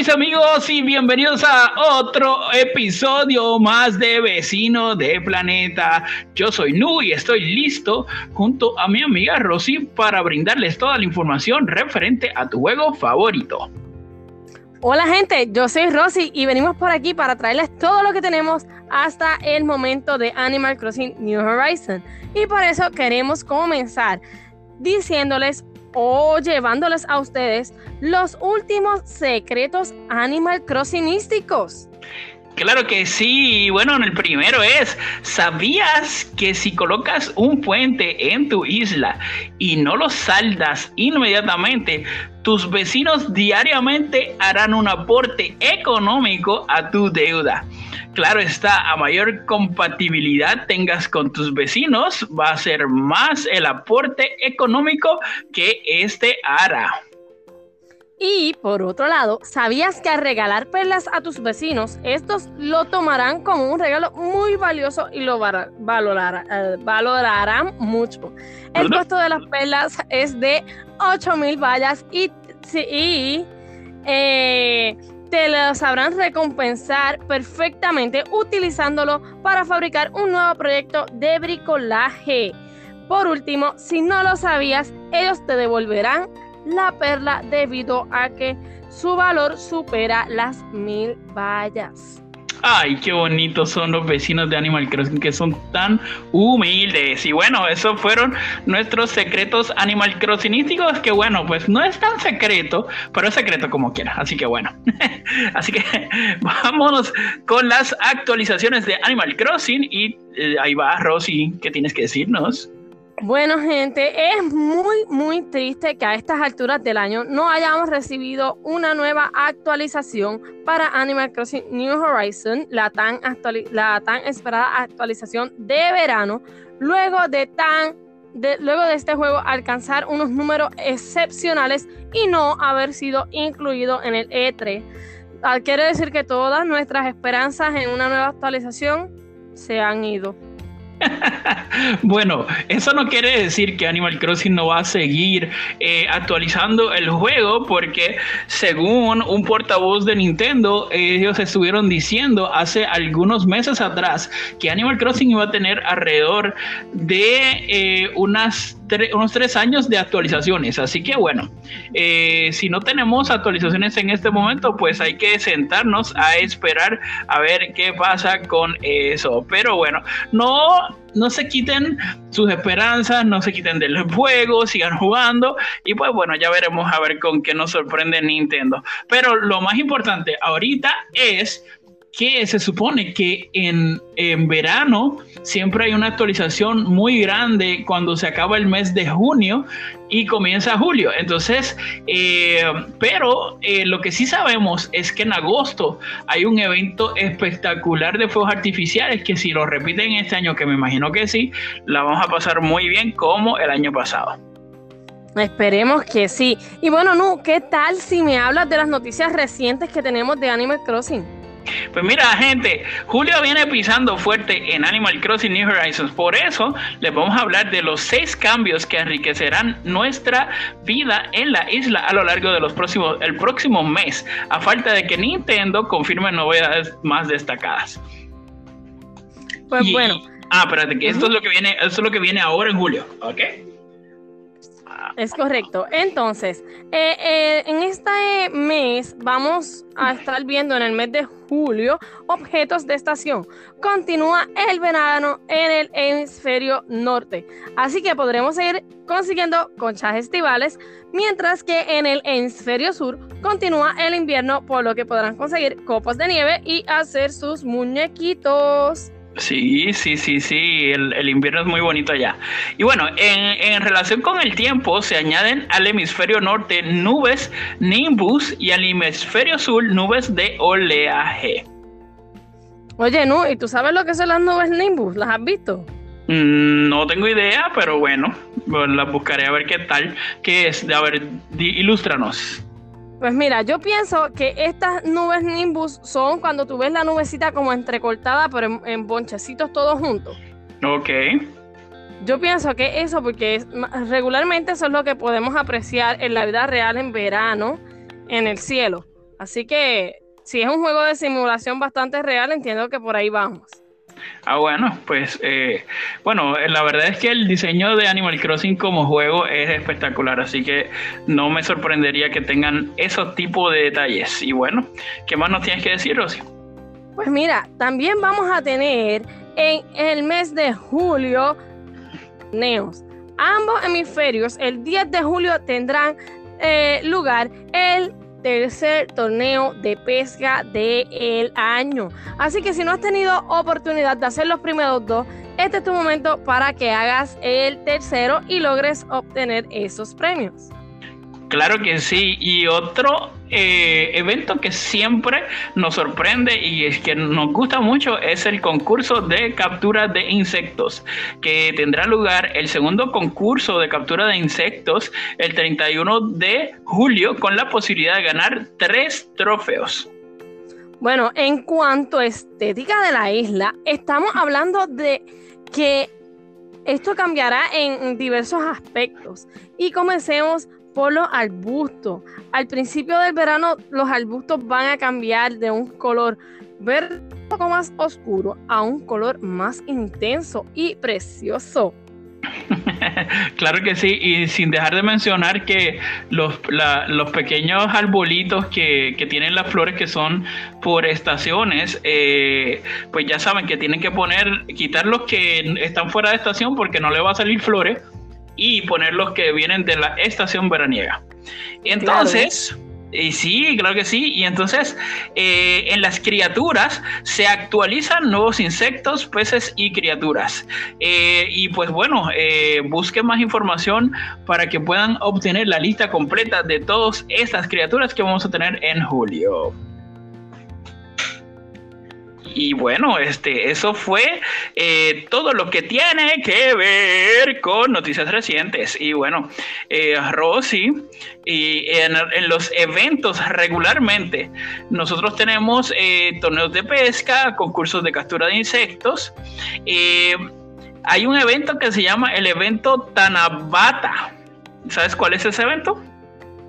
mis amigos y bienvenidos a otro episodio más de Vecino de Planeta. Yo soy Nu y estoy listo junto a mi amiga Rosy para brindarles toda la información referente a tu juego favorito. Hola gente, yo soy Rosy y venimos por aquí para traerles todo lo que tenemos hasta el momento de Animal Crossing New Horizon. Y por eso queremos comenzar diciéndoles o llevándoles a ustedes los últimos secretos Animal Crossingisticos. Claro que sí. Bueno, el primero es, ¿sabías que si colocas un puente en tu isla y no lo saldas inmediatamente, tus vecinos diariamente harán un aporte económico a tu deuda? Claro está, a mayor compatibilidad tengas con tus vecinos, va a ser más el aporte económico que este hará. Y por otro lado, ¿sabías que al regalar perlas a tus vecinos, estos lo tomarán como un regalo muy valioso y lo eh, valorarán mucho? El costo de las perlas es de 8 mil vallas y, eh, te lo sabrán recompensar perfectamente utilizándolo para fabricar un nuevo proyecto de bricolaje. Por último, si no lo sabías, ellos te devolverán la perla debido a que su valor supera las mil vallas. Ay, qué bonitos son los vecinos de Animal Crossing que son tan humildes. Y bueno, esos fueron nuestros secretos Animal Crossingisticos. Que bueno, pues no es tan secreto, pero es secreto como quiera. Así que bueno. Así que vámonos con las actualizaciones de Animal Crossing. Y eh, ahí va Rosy, ¿qué tienes que decirnos? Bueno, gente, es muy, muy triste que a estas alturas del año no hayamos recibido una nueva actualización para Animal Crossing New Horizon, la tan, la tan esperada actualización de verano, luego de tan de, luego de este juego alcanzar unos números excepcionales y no haber sido incluido en el E3. Ah, quiere decir que todas nuestras esperanzas en una nueva actualización se han ido. bueno, eso no quiere decir que Animal Crossing no va a seguir eh, actualizando el juego porque según un portavoz de Nintendo, ellos estuvieron diciendo hace algunos meses atrás que Animal Crossing iba a tener alrededor de eh, unas unos tres años de actualizaciones. Así que bueno, eh, si no tenemos actualizaciones en este momento, pues hay que sentarnos a esperar a ver qué pasa con eso. Pero bueno, no no se quiten sus esperanzas, no se quiten del juego, sigan jugando y pues bueno, ya veremos a ver con qué nos sorprende Nintendo. Pero lo más importante ahorita es que se supone que en, en, verano siempre hay una actualización muy grande cuando se acaba el mes de junio y comienza julio. Entonces, eh, pero eh, lo que sí sabemos es que en agosto hay un evento espectacular de fuegos artificiales que si lo repiten este año, que me imagino que sí, la vamos a pasar muy bien como el año pasado. Esperemos que sí. Y bueno, Nu, ¿qué tal si me hablas de las noticias recientes que tenemos de Animal Crossing? Pues mira, gente, Julio viene pisando fuerte en Animal Crossing New Horizons. Por eso les vamos a hablar de los seis cambios que enriquecerán nuestra vida en la isla a lo largo de los próximos, el próximo mes, a falta de que Nintendo confirme novedades más destacadas. Pues bueno. Ah, espérate, que esto es lo que viene, esto es lo que viene ahora en julio, ¿ok? Es correcto. Entonces, eh, eh, en este mes vamos a estar viendo en el mes de julio objetos de estación. Continúa el verano en el hemisferio norte. Así que podremos seguir consiguiendo conchas estivales, mientras que en el hemisferio sur continúa el invierno, por lo que podrán conseguir copos de nieve y hacer sus muñequitos. Sí, sí, sí, sí, el, invierno es muy bonito allá. Y bueno, en, relación con el tiempo, se añaden al hemisferio norte nubes nimbus y al hemisferio sur nubes de oleaje. Oye, no, ¿y tú sabes lo que son las nubes nimbus? ¿Las has visto? Mm, no tengo idea, pero bueno, las buscaré a ver qué tal. ¿Qué es? A ver, ilústranos. Pues mira, yo pienso que estas nubes nimbus son cuando tú ves la nubecita como entrecortada, pero en, bonchecitos todos juntos. Ok. Yo pienso que eso, porque regularmente eso es lo que podemos apreciar en la vida real en verano en el cielo. Así que si es un juego de simulación bastante real, entiendo que por ahí vamos. Ah, bueno, pues eh, bueno, la verdad es que el diseño de Animal Crossing como juego es espectacular, así que no me sorprendería que tengan esos tipos de detalles. Y bueno, ¿qué más nos tienes que decir, Rosy? Pues mira, también vamos a tener en el mes de julio neos. Ambos hemisferios, el 10 de julio tendrán eh, lugar el tercer torneo de pesca del año. Así que si no has tenido oportunidad de hacer los primeros dos, este es tu momento para que hagas el tercero y logres obtener esos premios. Claro que sí. Y otro eh, evento que siempre nos sorprende y es que nos gusta mucho es el concurso de captura de insectos, que tendrá lugar el segundo concurso de captura de insectos el 31 de julio con la posibilidad de ganar tres trofeos. Bueno, en cuanto a estética de la isla, estamos hablando de que esto cambiará en diversos aspectos. Y comencemos por los arbustos. Al principio del verano los arbustos van a cambiar de un color verde un poco más oscuro a un color más intenso y precioso. claro que sí, y sin dejar de mencionar que los, los pequeños arbolitos que, tienen las flores que son por estaciones, eh, pues ya saben que tienen que poner, quitar los que están fuera de estación porque no le va a salir flores y poner los que vienen de la estación veraniega. Entonces, y sí, claro que sí. Y entonces eh, en las criaturas se actualizan nuevos insectos, peces y criaturas. Eh, y pues bueno, eh, busquen más información para que puedan obtener la lista completa de todas estas criaturas que vamos a tener en julio. Y bueno, este, eso fue eh, todo lo que tiene que ver con noticias recientes. Y bueno, eh, Rosy, y en, los eventos regularmente, nosotros tenemos eh, torneos de pesca, concursos de captura de insectos. hay un evento que se llama el evento Tanabata. ¿Sabes cuál es ese evento?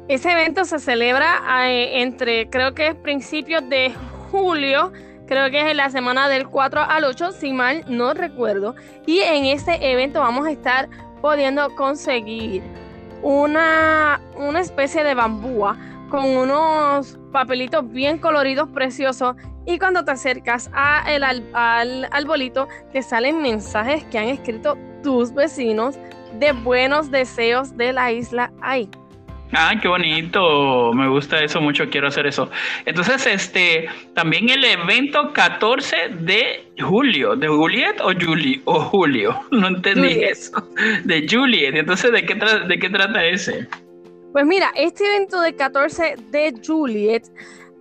Ese evento se celebra entre, creo que es principios de julio creo que es en la semana del 4 al 8, si mal no recuerdo. Y en este evento vamos a estar pudiendo conseguir una, una especie de bambúa con unos papelitos bien coloridos, preciosos. Y cuando te acercas a el, al, al arbolito, te salen mensajes que han escrito tus vecinos de buenos deseos de la isla ahí. Ah, qué bonito. Me gusta eso mucho. Quiero hacer eso. Entonces, este, también el evento 14 de julio, de Juliet o Juli o Julio. No entendí eso. De Juliet. Entonces, ¿de qué, ¿de qué trata ese? Pues mira, este evento de 14 de Juliet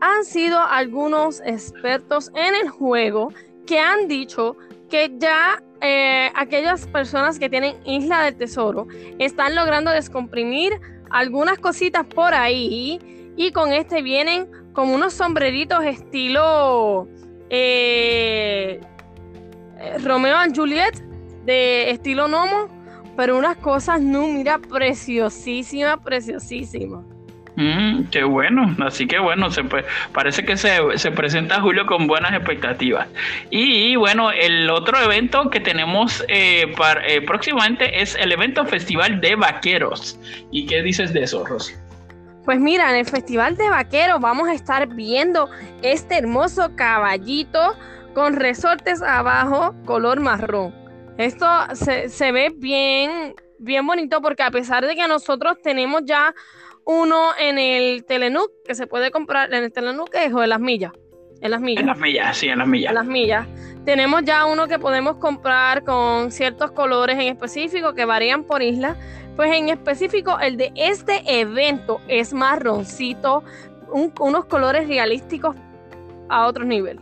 han sido algunos expertos en el juego que han dicho que ya eh, aquellas personas que tienen Isla del Tesoro están logrando descomprimir algunas cositas por ahí. Y con este vienen como unos sombreritos estilo eh, Romeo and Juliet, de estilo Nomo, pero unas cosas, no, mira, preciosísimas, preciosísimas. Mm, qué bueno, así que bueno, se, parece que se, presenta Julio con buenas expectativas. Y bueno, el otro evento que tenemos eh, eh, próximamente es el evento Festival de Vaqueros. ¿Y qué dices de eso, Rosy? Pues mira, en el Festival de Vaqueros vamos a estar viendo este hermoso caballito con resortes abajo, color marrón. Esto se, se ve bien, bien bonito porque a pesar de que nosotros tenemos ya uno en el Telenuc que se puede comprar en el Telenuc o en las millas. En las millas. En las millas, sí, en las millas. En las millas. Tenemos ya uno que podemos comprar con ciertos colores en específico que varían por isla. Pues en específico el de este evento es marroncito, unos colores realísticos a otro nivel.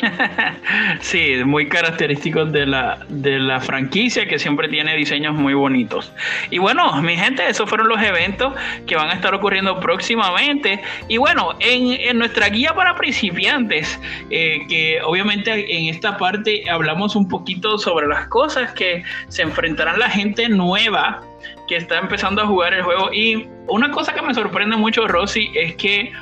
sí, muy característicos de la, de la franquicia que siempre tiene diseños muy bonitos. Y bueno, mi gente, esos fueron los eventos que van a estar ocurriendo próximamente. Y bueno, en, nuestra guía para principiantes, eh, que obviamente en esta parte hablamos un poquito sobre las cosas que se enfrentarán la gente nueva que está empezando a jugar el juego. Y una cosa que me sorprende mucho, Rosy, es que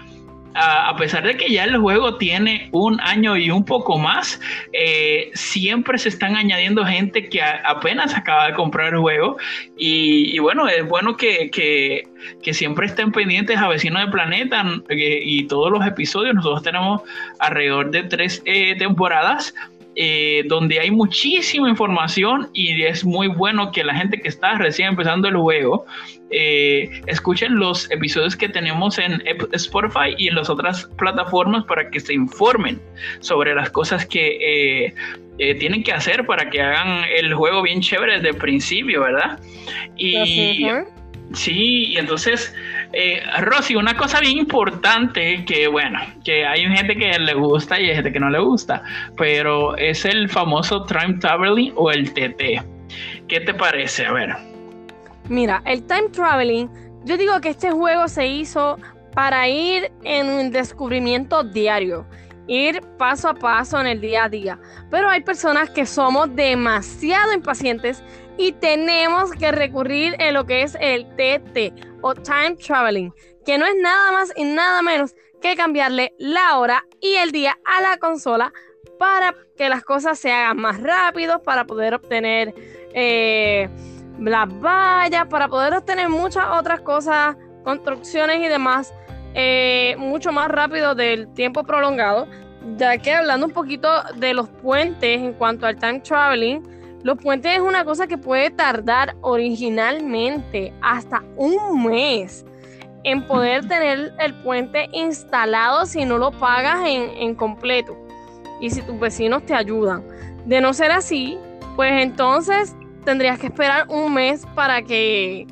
a, pesar de que ya el juego tiene un año y un poco más, eh, siempre se están añadiendo gente que apenas acaba de comprar el juego. Y, bueno, es bueno que, que, siempre estén pendientes a Vecinos del Planeta eh, y todos los episodios. Nosotros tenemos alrededor de tres eh, temporadas. Eh, donde hay muchísima información y es muy bueno que la gente que está recién empezando el juego eh, escuchen los episodios que tenemos en Spotify y en las otras plataformas para que se informen sobre las cosas que eh, tienen que hacer para que hagan el juego bien chévere desde el principio, ¿verdad? Y sí, y entonces eh, Rosy, una cosa bien importante que, bueno, que hay gente que le gusta y hay gente que no le gusta, pero es el famoso Time Traveling o el TT. ¿Qué te parece? A ver. Mira, el Time Traveling, yo digo que este juego se hizo para ir en un descubrimiento diario ir paso a paso en el día a día. Pero hay personas que somos demasiado impacientes y tenemos que recurrir en lo que es el TT o Time Traveling, que no es nada más y nada menos que cambiarle la hora y el día a la consola para que las cosas se hagan más rápido, para poder obtener eh, las vallas, para poder obtener muchas otras cosas, construcciones y demás, eh, mucho más rápido del tiempo prolongado. Ya que hablando un poquito de los puentes en cuanto al time traveling, los puentes es una cosa que puede tardar originalmente hasta un mes en poder tener el puente instalado si no lo pagas en, completo y si tus vecinos te ayudan. De no ser así, pues entonces tendrías que esperar un mes para que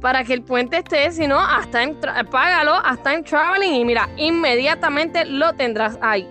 para que el puente esté, si no, hasta en págalo hasta en traveling y mira, inmediatamente lo tendrás ahí.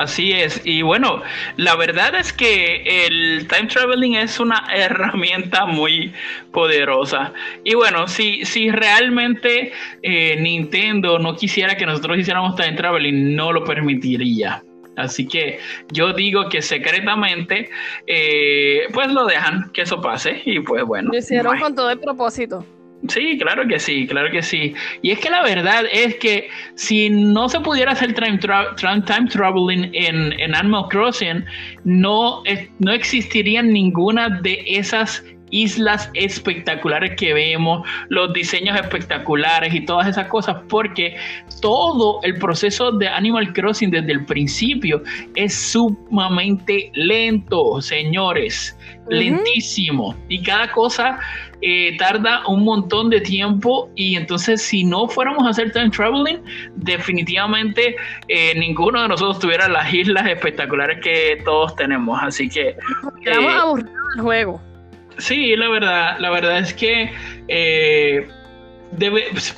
Así es, y bueno, la verdad es que el time traveling es una herramienta muy poderosa. Y bueno, si, si realmente eh, Nintendo no quisiera que nosotros hiciéramos time traveling, no lo permitiría. Así que yo digo que secretamente, eh, pues lo dejan que eso pase y pues bueno. Lo hicieron con todo el propósito. Sí, claro que sí, claro que sí. Y es que la verdad es que si no se pudiera hacer time, time traveling en, en, Animal Crossing, no, no existirían ninguna de esas islas espectaculares que vemos, los diseños espectaculares y todas esas cosas, porque todo el proceso de Animal Crossing desde el principio es sumamente lento, señores, lentísimo. Y cada cosa eh, tarda un montón de tiempo y entonces si no fuéramos a hacer time traveling, definitivamente eh, ninguno de nosotros tuviera las islas espectaculares que todos tenemos. Así que... Eh, aburridos del juego. Sí, la verdad, la verdad es que eh,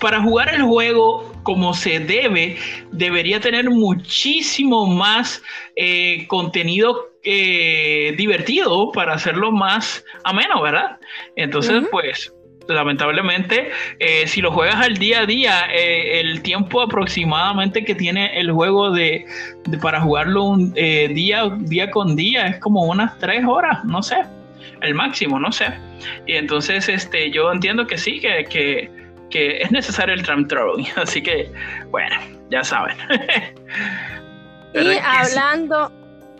para jugar el juego como se debe, debería tener muchísimo más eh, contenido eh, divertido para hacerlo más ameno, ¿verdad? Entonces, pues lamentablemente, si lo juegas al día a día, el tiempo aproximadamente que tiene el juego de, para jugarlo un, día, día con día es como unas tres horas, no sé el máximo, no sé. Y entonces este, yo entiendo que sí, que, que, que es necesario el tram traveling. Así que, bueno, ya saben. y hablando,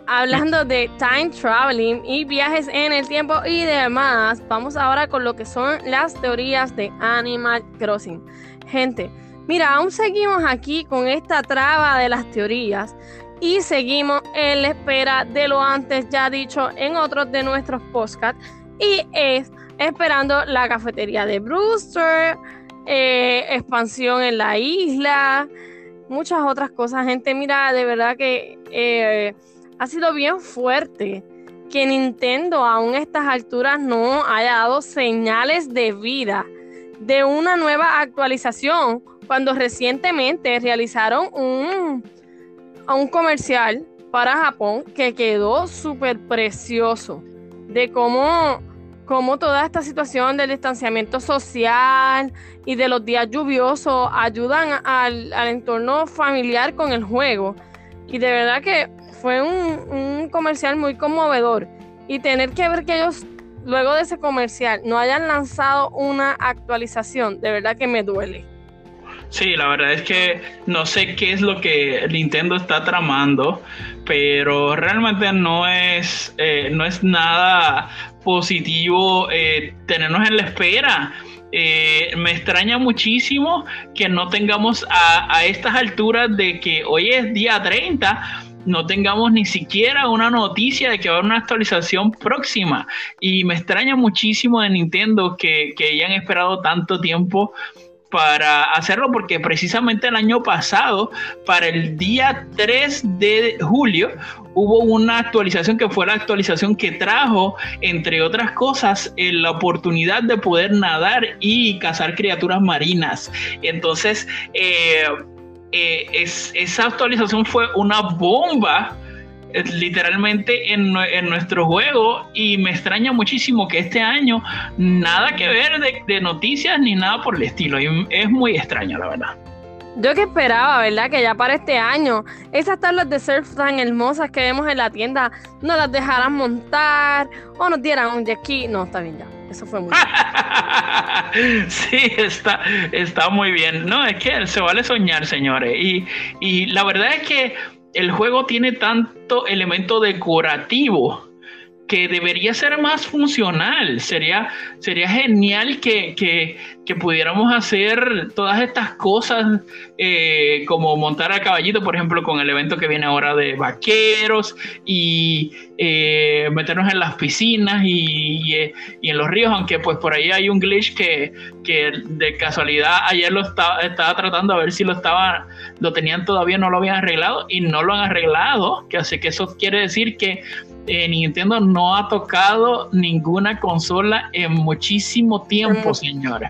hablando de time traveling y viajes en el tiempo y demás, vamos ahora con lo que son las teorías de Animal Crossing. Gente, mira, aún seguimos aquí con esta traba de las teorías y seguimos en la espera de lo antes ya dicho en otros de nuestros podcasts y es esperando la cafetería de Brewster, eh, expansión en la isla, muchas otras cosas. Gente, mira, de verdad que eh, ha sido bien fuerte que Nintendo aún a estas alturas no haya dado señales de vida de una nueva actualización cuando recientemente realizaron un a un comercial para Japón que quedó súper precioso de cómo, cómo, toda esta situación del distanciamiento social y de los días lluviosos ayudan al, entorno familiar con el juego. Y de verdad que fue un, un comercial muy conmovedor. Y tener que ver que ellos luego de ese comercial no hayan lanzado una actualización, de verdad que me duele. Sí, la verdad es que no sé qué es lo que Nintendo está tramando, pero realmente no es, eh, no es nada positivo eh, tenernos en la espera. Eh, me extraña muchísimo que no tengamos a, a, estas alturas de que hoy es día 30, no tengamos ni siquiera una noticia de que va a haber una actualización próxima. Y me extraña muchísimo de Nintendo que, que hayan esperado tanto tiempo para hacerlo porque precisamente el año pasado, para el día 3 de julio, hubo una actualización que fue la actualización que trajo, entre otras cosas, eh, la oportunidad de poder nadar y cazar criaturas marinas. Entonces, eh, eh, esa actualización fue una bomba literalmente en, nuestro juego y me extraña muchísimo que este año nada que ver de, noticias ni nada por el estilo. Y es muy extraño, la verdad. Yo que esperaba, ¿verdad? Que ya para este año esas tablas de surf tan hermosas que vemos en la tienda nos las dejaran montar o nos dieran un jet ski. No, está bien ya. Eso fue muy bien. sí, está, está muy bien. No, es que se vale soñar, señores. Y, y la verdad es que el juego tiene tanto elemento decorativo que debería ser más funcional. Sería, sería genial que, pudiéramos hacer todas estas cosas eh, como montar a caballito, por ejemplo, con el evento que viene ahora de vaqueros y eh, meternos en las piscinas y, en los ríos, aunque pues por ahí hay un glitch que, de casualidad ayer lo estaba, estaba tratando a ver si lo estaba, lo tenían todavía, no lo habían arreglado y no lo han arreglado, que así que eso quiere decir que eh, Nintendo no ha tocado ninguna consola en muchísimo tiempo, señora.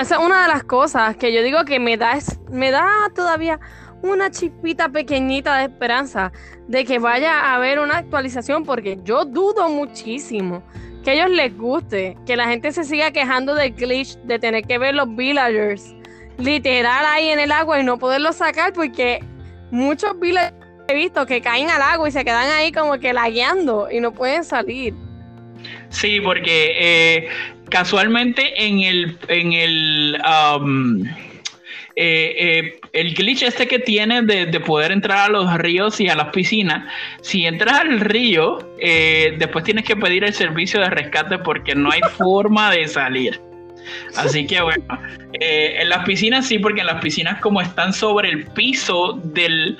Esa es una de las cosas que yo digo que me da, me da todavía una chispita pequeñita de esperanza de que vaya a haber una actualización, porque yo dudo muchísimo que a ellos les guste, que la gente se siga quejando del glitch de tener que ver los villagers literal ahí en el agua y no poderlos sacar, porque muchos villagers he visto que caen al agua y se quedan ahí como que lagueando y no pueden salir. Sí, porque eh, casualmente en el, en el, um, eh, eh, el glitch este que tiene de, poder entrar a los ríos y a las piscinas, si entras al río, después tienes que pedir el servicio de rescate porque no hay forma de salir. Así que bueno, eh, en las piscinas sí, porque en las piscinas como están sobre el piso del,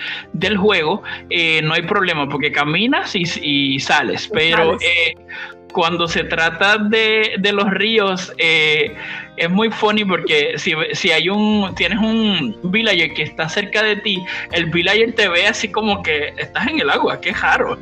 juego, eh, no hay problema, porque caminas y, sales. Pero eh, cuando se trata de, los ríos, es muy funny porque si, si, hay un, tienes un villager que está cerca de ti, el villager te ve así como que estás en el agua, qué raro.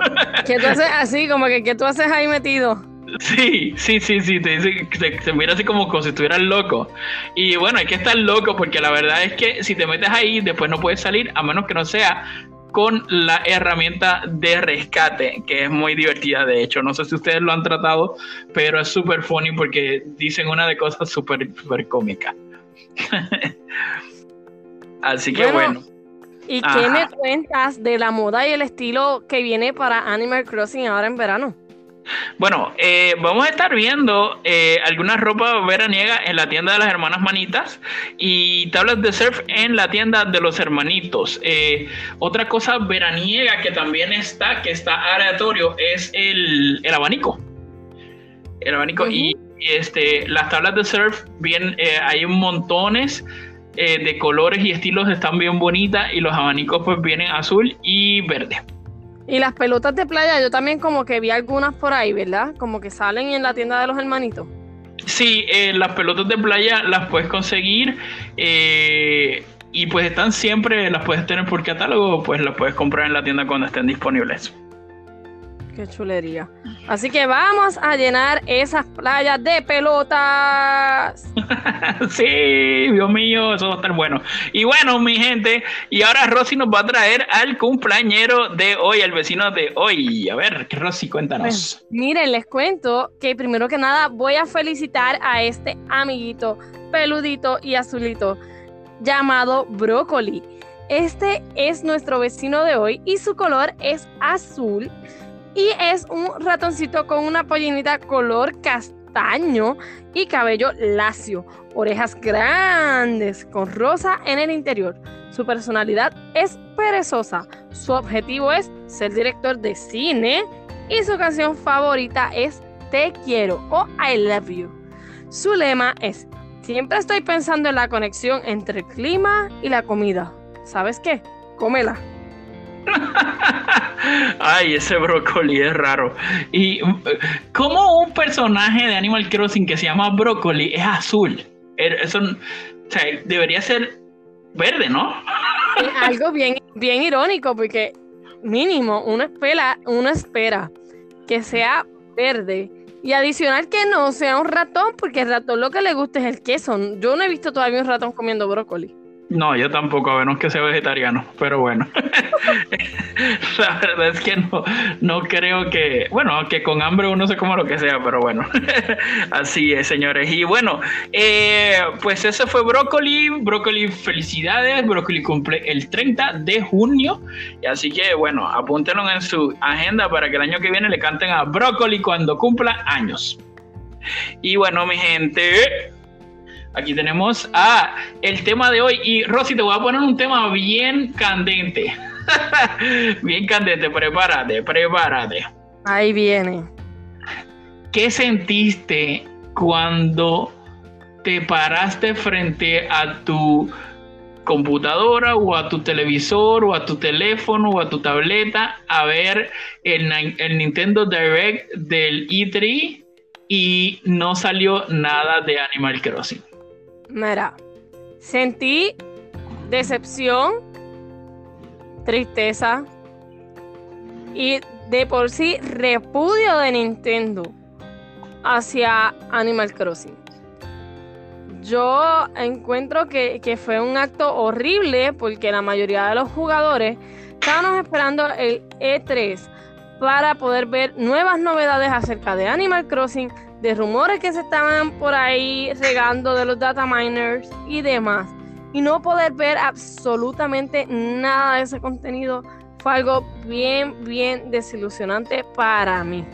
¿Qué tú haces así, como que ¿qué tú haces ahí metido? Sí, sí, sí, sí, te dice, se, mira así como, como si estuvieras loco. Y bueno, hay que estar loco porque la verdad es que si te metes ahí, después no puedes salir a menos que no sea con la herramienta de rescate, que es muy divertida de hecho. No sé si ustedes lo han tratado, pero es súper funny porque dicen una de cosas súper, súper cómicas. Así que bueno. ¿Y qué me cuentas de la moda y el estilo que viene para Animal Crossing ahora en verano? Bueno, eh, vamos a estar viendo eh, alguna ropa veraniega en la tienda de las hermanas manitas y tablas de surf en la tienda de los hermanitos. Eh, otra cosa veraniega que también está, que está aleatorio, es el, abanico. El abanico y, este, las tablas de surf, bien, hay montones. de colores y estilos están bien bonitas y los abanicos pues vienen azul y verde. Y las pelotas de playa, yo también como que vi algunas por ahí, ¿verdad? Como que salen en la tienda de los hermanitos. Sí, eh, las pelotas de playa las puedes conseguir eh, y pues están siempre, las puedes tener por catálogo, pues las puedes comprar en la tienda cuando estén disponibles. Qué chulería. Así que vamos a llenar esas playas de pelotas. sí, Dios mío, eso va a estar bueno. Y bueno, mi gente, y ahora Rosy nos va a traer al cumpleañero de hoy, al vecino de hoy. A ver, Rosy, cuéntanos. Pues, miren, les cuento que primero que nada voy a felicitar a este amiguito peludito y azulito llamado Brócoli. Este es nuestro vecino de hoy y su color es azul y es un ratoncito con una pollinita color castaño y cabello lacio, orejas grandes con rosa en el interior. Su personalidad es perezosa. Su objetivo es ser director de cine y su canción favorita es Te quiero o I love you. Su lema es Siempre estoy pensando en la conexión entre el clima y la comida. ¿Sabes qué? Cómela. Ay, ese brócoli es raro. ¿Y cómo un personaje de Animal Crossing que se llama brócoli es azul? Er, eso debería ser verde, ¿no? Algo bien, bien irónico porque mínimo uno espera, uno espera que sea verde y adicional que no sea un ratón porque el ratón lo que le gusta es el queso. Yo no he visto todavía un ratón comiendo brócoli. No, yo tampoco, a menos que sea vegetariano, pero bueno. la verdad es que no, no creo que, bueno, que con hambre uno se coma lo que sea, pero bueno. Así es, señores. Y bueno, eh, pues ese fue Brócoli. Brócoli, felicidades. Brócoli cumple el 30 de junio. Así que, bueno, apúntenlo en su agenda para que el año que viene le canten a Brócoli cuando cumpla años. Y bueno, mi gente, Aquí tenemos a el tema de hoy. Y Rosy, te voy a poner un tema bien candente. bien candente, prepárate, prepárate. Ahí viene. ¿Qué sentiste cuando te paraste frente a tu computadora o a tu televisor o a tu teléfono o a tu tableta a ver el, el Nintendo Direct del E3 y no salió nada de Animal Crossing? Mira, sentí decepción, tristeza y de por sí repudio de Nintendo hacia Animal Crossing. Yo encuentro que, que, fue un acto horrible porque la mayoría de los jugadores estábamos esperando el E3 para poder ver nuevas novedades acerca de Animal Crossing, de rumores que se estaban por ahí regando de los data miners y demás. Y no poder ver absolutamente nada de ese contenido fue algo bien, bien desilusionante para mí.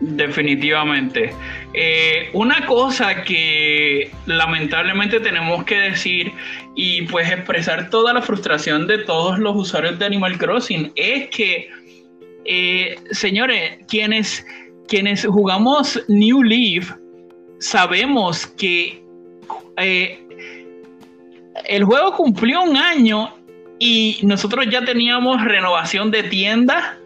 Definitivamente. Eh, una cosa que lamentablemente tenemos que decir y pues expresar toda la frustración de todos los usuarios de Animal Crossing es que, eh, señores, quienes quienes jugamos New Leaf sabemos que eh, el juego cumplió un año y nosotros ya teníamos renovación de tienda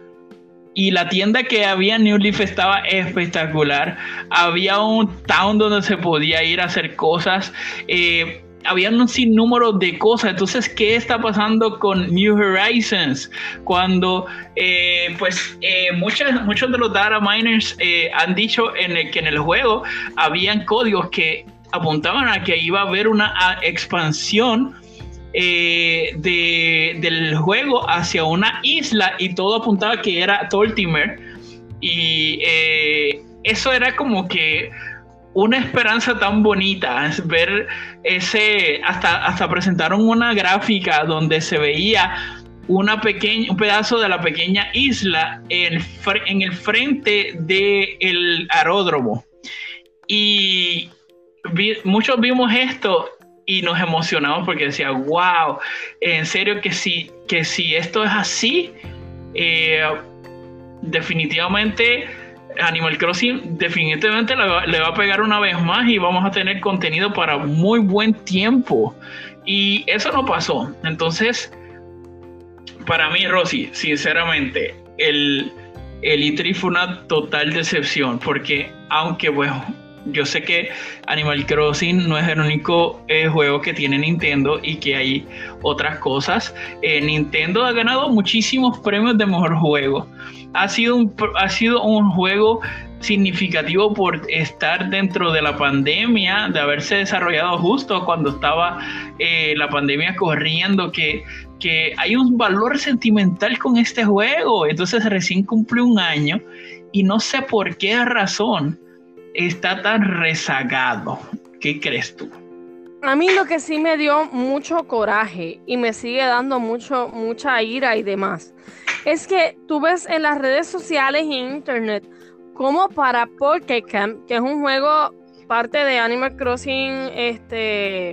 y la tienda que había en New Leaf estaba espectacular. Había un town donde se podía ir a hacer cosas. Eh, había un sinnúmero de cosas. Entonces, ¿qué está pasando con New Horizons? Cuando, eh, pues, eh, muchos de los data miners eh, han dicho en el, que en el juego habían códigos que apuntaban a que iba a haber una expansión del juego hacia una isla y todo apuntaba que era Tortimer. Y eso era como que una esperanza tan bonita, es ver ese, hasta, hasta presentaron una gráfica donde se veía una pequeña, un pedazo de la pequeña isla en, en el frente del aeródromo. Y muchos vimos esto y nos emocionamos porque decía, wow, en serio que si, que si esto es así, eh, definitivamente Animal Crossing definitivamente le va, a pegar una vez más y vamos a tener contenido para muy buen tiempo. Y eso no pasó. Entonces, para mí, Rosy, sinceramente, el, el E3 fue una total decepción porque aunque, bueno, yo sé que Animal Crossing no es el único eh, juego que tiene Nintendo y que hay otras cosas. Eh, Nintendo ha ganado muchísimos premios de mejor juego ha sido un, ha sido un juego significativo por estar dentro de la pandemia, de haberse desarrollado justo cuando estaba eh, la pandemia corriendo, que, que hay un valor sentimental con este juego. Entonces recién cumplió un año y no sé por qué razón está tan rezagado. ¿Qué crees tú? A mí lo que sí me dio mucho coraje y me sigue dando mucho, mucha ira y demás es que tú ves en las redes sociales y internet como para Pocket Camp, que es un juego parte de Animal Crossing, este,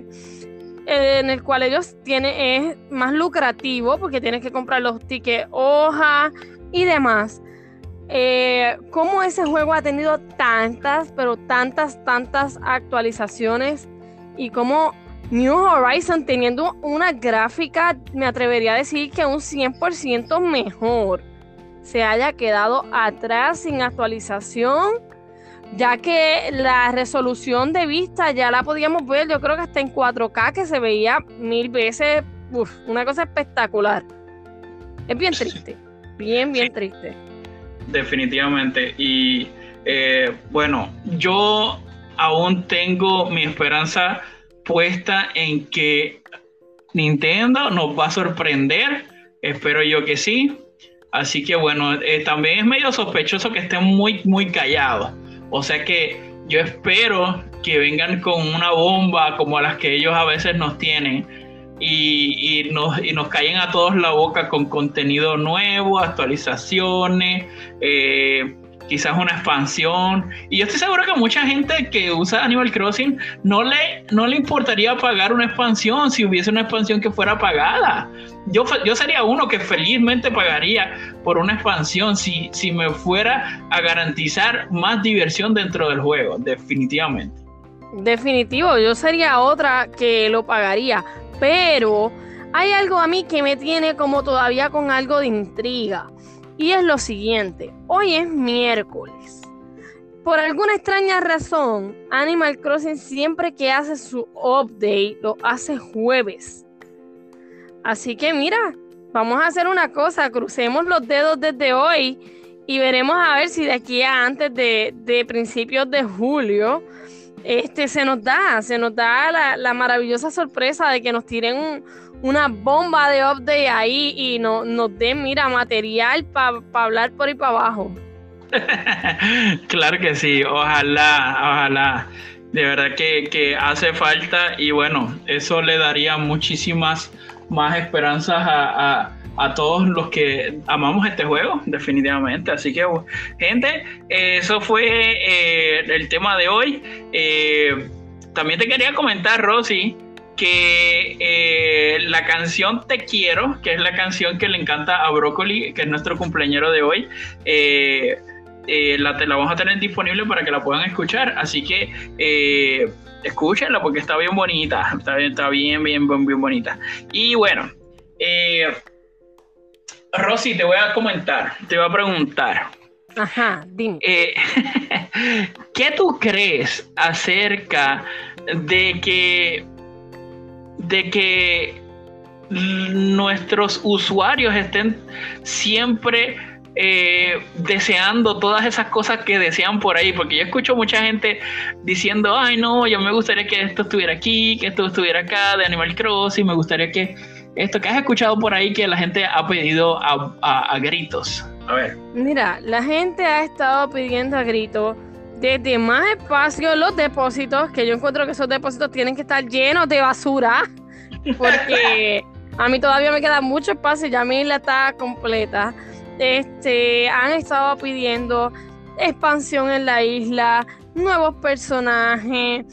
en el cual ellos tienen, es más lucrativo porque tienes que comprar los tickets hoja y demás. Eh, cómo ese juego ha tenido tantas, pero tantas, tantas actualizaciones y cómo New Horizon teniendo una gráfica, me atrevería a decir que un 100% mejor, se haya quedado atrás sin actualización, ya que la resolución de vista ya la podíamos ver, yo creo que hasta en 4K que se veía mil veces, una cosa espectacular. Es bien triste, bien, bien triste. Definitivamente. Y eh, bueno, yo aún tengo mi esperanza puesta en que Nintendo nos va a sorprender. Espero yo que sí. Así que bueno, eh, también es medio sospechoso que estén muy, muy callados. O sea que yo espero que vengan con una bomba como las que ellos a veces nos tienen y, nos, y caen a todos la boca con contenido nuevo, actualizaciones, eh, quizás una expansión. Y yo estoy seguro que mucha gente que usa Animal Crossing no le, no le importaría pagar una expansión si hubiese una expansión que fuera pagada. Yo, yo sería uno que felizmente pagaría por una expansión si, si me fuera a garantizar más diversión dentro del juego, definitivamente. Definitivo, yo sería otra que lo pagaría, pero hay algo a mí que me tiene como todavía con algo de intriga. Y es lo siguiente, hoy es miércoles. Por alguna extraña razón, Animal Crossing siempre que hace su update lo hace jueves. Así que mira, vamos a hacer una cosa, crucemos los dedos desde hoy y veremos a ver si de aquí a antes de, principios de julio este, se nos da, se nos da la, maravillosa sorpresa de que nos tiren un, una bomba de update ahí y no, nos den, mira, material para hablar por ahí para abajo. claro que sí, ojalá, ojalá. De verdad que, hace falta y bueno, eso le daría muchísimas más esperanzas a, todos los que amamos este juego, definitivamente. Así que, gente, eso fue eh, el tema de hoy. Eh, también te quería comentar, Rosy, que eh, la canción Te Quiero, que es la canción que le encanta a Broccoli, que es nuestro cumpleañero de hoy, eh, la, la, vamos a tener disponible para que la puedan escuchar. Así que escúchenla porque está bien bonita, está bien, está bien, bien, bien, bonita. Y bueno, Rosy, te voy a comentar, te voy a preguntar. Ajá, dime. ¿Qué tú crees acerca de que de que nuestros usuarios estén siempre eh, deseando todas esas cosas que desean por ahí, porque yo escucho mucha gente diciendo, ay no, yo me gustaría que esto estuviera aquí, que esto estuviera acá, de Animal Crossing, me gustaría que esto que has escuchado por ahí que la gente ha pedido a, gritos. A ver. Mira, la gente ha estado pidiendo a gritos desde más espacio los depósitos, que yo encuentro que esos depósitos tienen que estar llenos de basura, porque a mí todavía me queda mucho espacio, ya mi isla está completa. Este, han estado pidiendo expansión en la isla, nuevos personajes,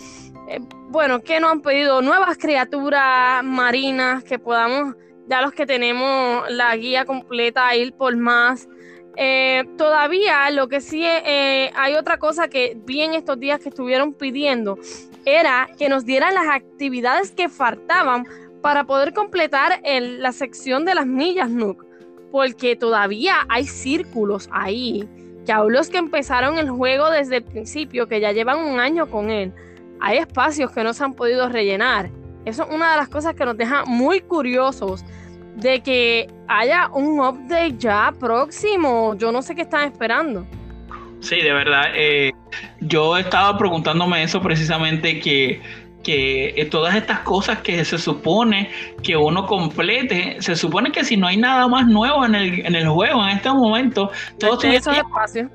eh, bueno, que nos han pedido nuevas criaturas marinas que podamos, ya los que tenemos la guía completa, ir por más. Eh, todavía lo que sí eh, hay otra cosa que vi en estos días que estuvieron pidiendo era que nos dieran las actividades que faltaban para poder completar la sección de las millas Nook, porque todavía hay círculos ahí que aún los que empezaron el juego desde el principio, que ya llevan un año con él, hay espacios que no se han podido rellenar. Eso es una de las cosas que nos deja muy curiosos de que haya un update ya próximo. Yo no sé qué están esperando. Sí, de verdad. Eh, yo estaba preguntándome eso precisamente que, que eh, todas estas cosas que se supone que uno complete, se supone que si no hay nada más nuevo en el, en el juego en este momento, todo tiene espacio.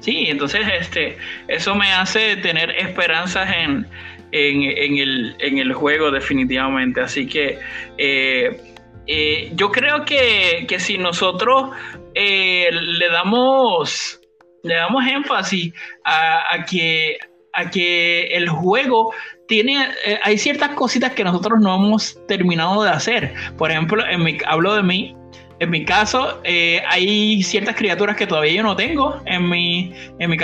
Sí, entonces este, eso me hace tener esperanzas en, en, el, en el juego definitivamente. Así que eh, eh, yo creo que, si nosotros eh, le damos le damos énfasis a, que, a que el juego tiene, hay ciertas cositas que nosotros no hemos terminado de hacer. Por ejemplo, en mi, hablo de mí, en mi caso, eh, hay ciertas criaturas que todavía yo no tengo en mi, en mi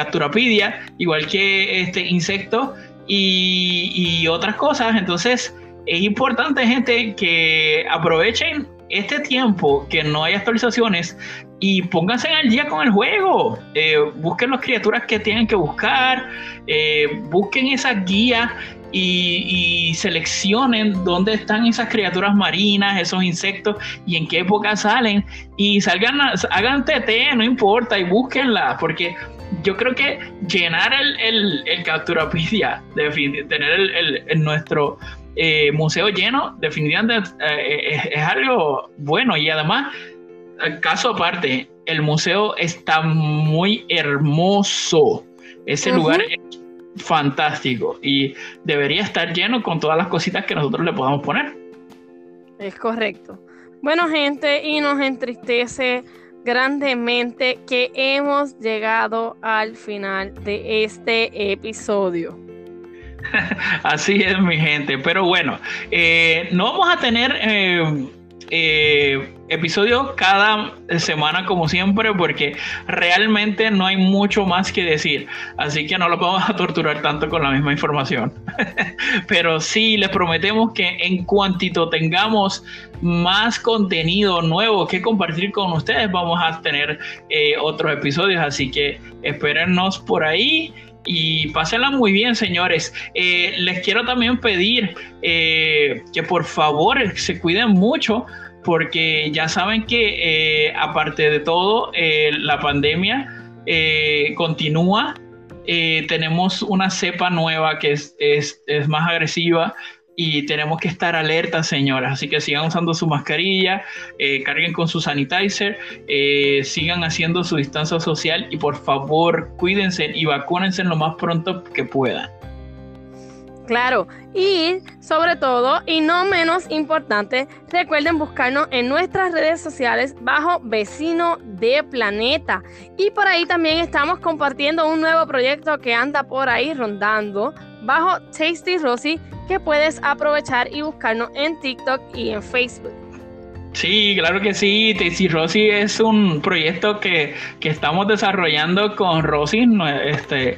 igual que este insecto y, otras cosas. Entonces, es importante, gente, que aprovechen este tiempo que no hay actualizaciones y pónganse al día con el juego. Eh, busquen las criaturas que tienen que buscar, eh, busquen esa guía y, seleccionen dónde están esas criaturas marinas, esos insectos y en qué época salen. Y salgan, hagan TT, no importa, y búsquenla, porque yo creo que llenar el, el, el capturapidia, tener el, el, nuestro eh, museo lleno, definitivamente eh, es, algo bueno y además, caso aparte, el museo está muy hermoso. Ese lugar es fantástico y debería estar lleno con todas las cositas que nosotros le podamos poner. Es correcto. Bueno, gente, y nos entristece grandemente que hemos llegado al final de este episodio. Así es, mi gente. Pero bueno, eh, no vamos a tener eh, eh, episodios cada semana como siempre porque realmente no hay mucho más que decir. Así que no lo vamos a torturar tanto con la misma información. Pero sí, les prometemos que en cuantito tengamos más contenido nuevo que compartir con ustedes, vamos a tener otros episodios. Así que espérennos por ahí y pásenla muy bien, señores. Eh, les quiero también pedir eh, que por favor se cuiden mucho porque ya saben que eh, aparte de todo la pandemia continúa. tenemos una cepa nueva que es, es, es más agresiva y tenemos que estar alertas, señoras. Así que sigan usando su mascarilla, eh, carguen con su sanitizer, eh, sigan haciendo su distancia social y por favor cuídense y vacúnense lo más pronto que puedan. Claro, y sobre todo, y no menos importante, recuerden buscarnos en nuestras redes sociales bajo Vecino de Planeta. Y por ahí también estamos compartiendo un nuevo proyecto que anda por ahí rondando bajo Tasty Rosy que puedes aprovechar y buscarnos en TikTok y en Facebook. Sí, claro que sí. Tasty Rosy es un proyecto que, que estamos desarrollando con Rosy, este,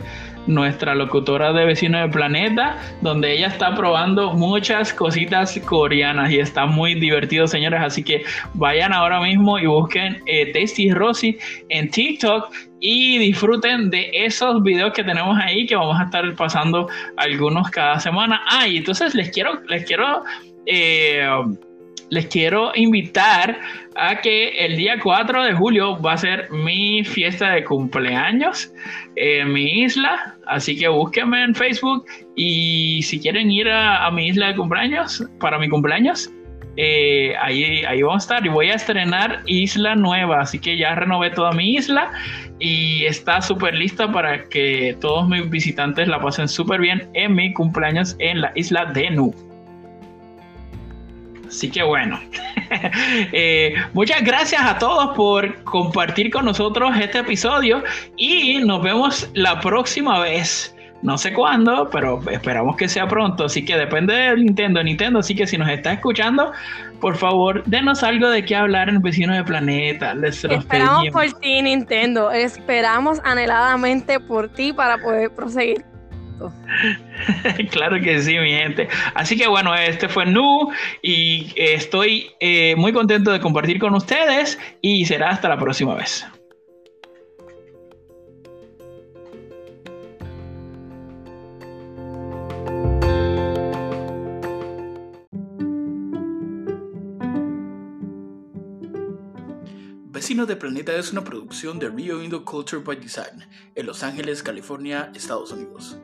nuestra locutora de Vecino del Planeta, donde ella está probando muchas cositas coreanas y está muy divertido, señores. Así que vayan ahora mismo y busquen eh, Tasty Rosy en TikTok y disfruten de esos videos que tenemos ahí que vamos a estar pasando algunos cada semana. Ah, y entonces les quiero, les quiero eh, les quiero invitar a que el día 4 de julio va a ser mi fiesta de cumpleaños en mi isla. Así que búsquenme en Facebook y si quieren ir a, mi isla de cumpleaños, para mi cumpleaños, eh, ahí, vamos a estar y voy a estrenar Isla Nueva, así que ya renové toda mi isla y está súper lista para que todos mis visitantes la pasen súper bien en mi cumpleaños en la isla de Nu. Así que bueno, eh, muchas gracias a todos por compartir con nosotros este episodio y nos vemos la próxima vez. No sé cuándo, pero esperamos que sea pronto. Así que depende del Nintendo. Nintendo, así que si nos está escuchando, por favor, denos algo de qué hablar en Vecinos de Planeta. Les Esperamos por ti, Nintendo. Esperamos anheladamente por ti para poder proseguir claro que sí, mi gente. Así que bueno, este fue Nu y estoy eh, muy contento de compartir con ustedes y será hasta la próxima vez. Vecinos de Planeta es una producción de Rio Indo Culture by Design en Los Ángeles, California, Estados Unidos.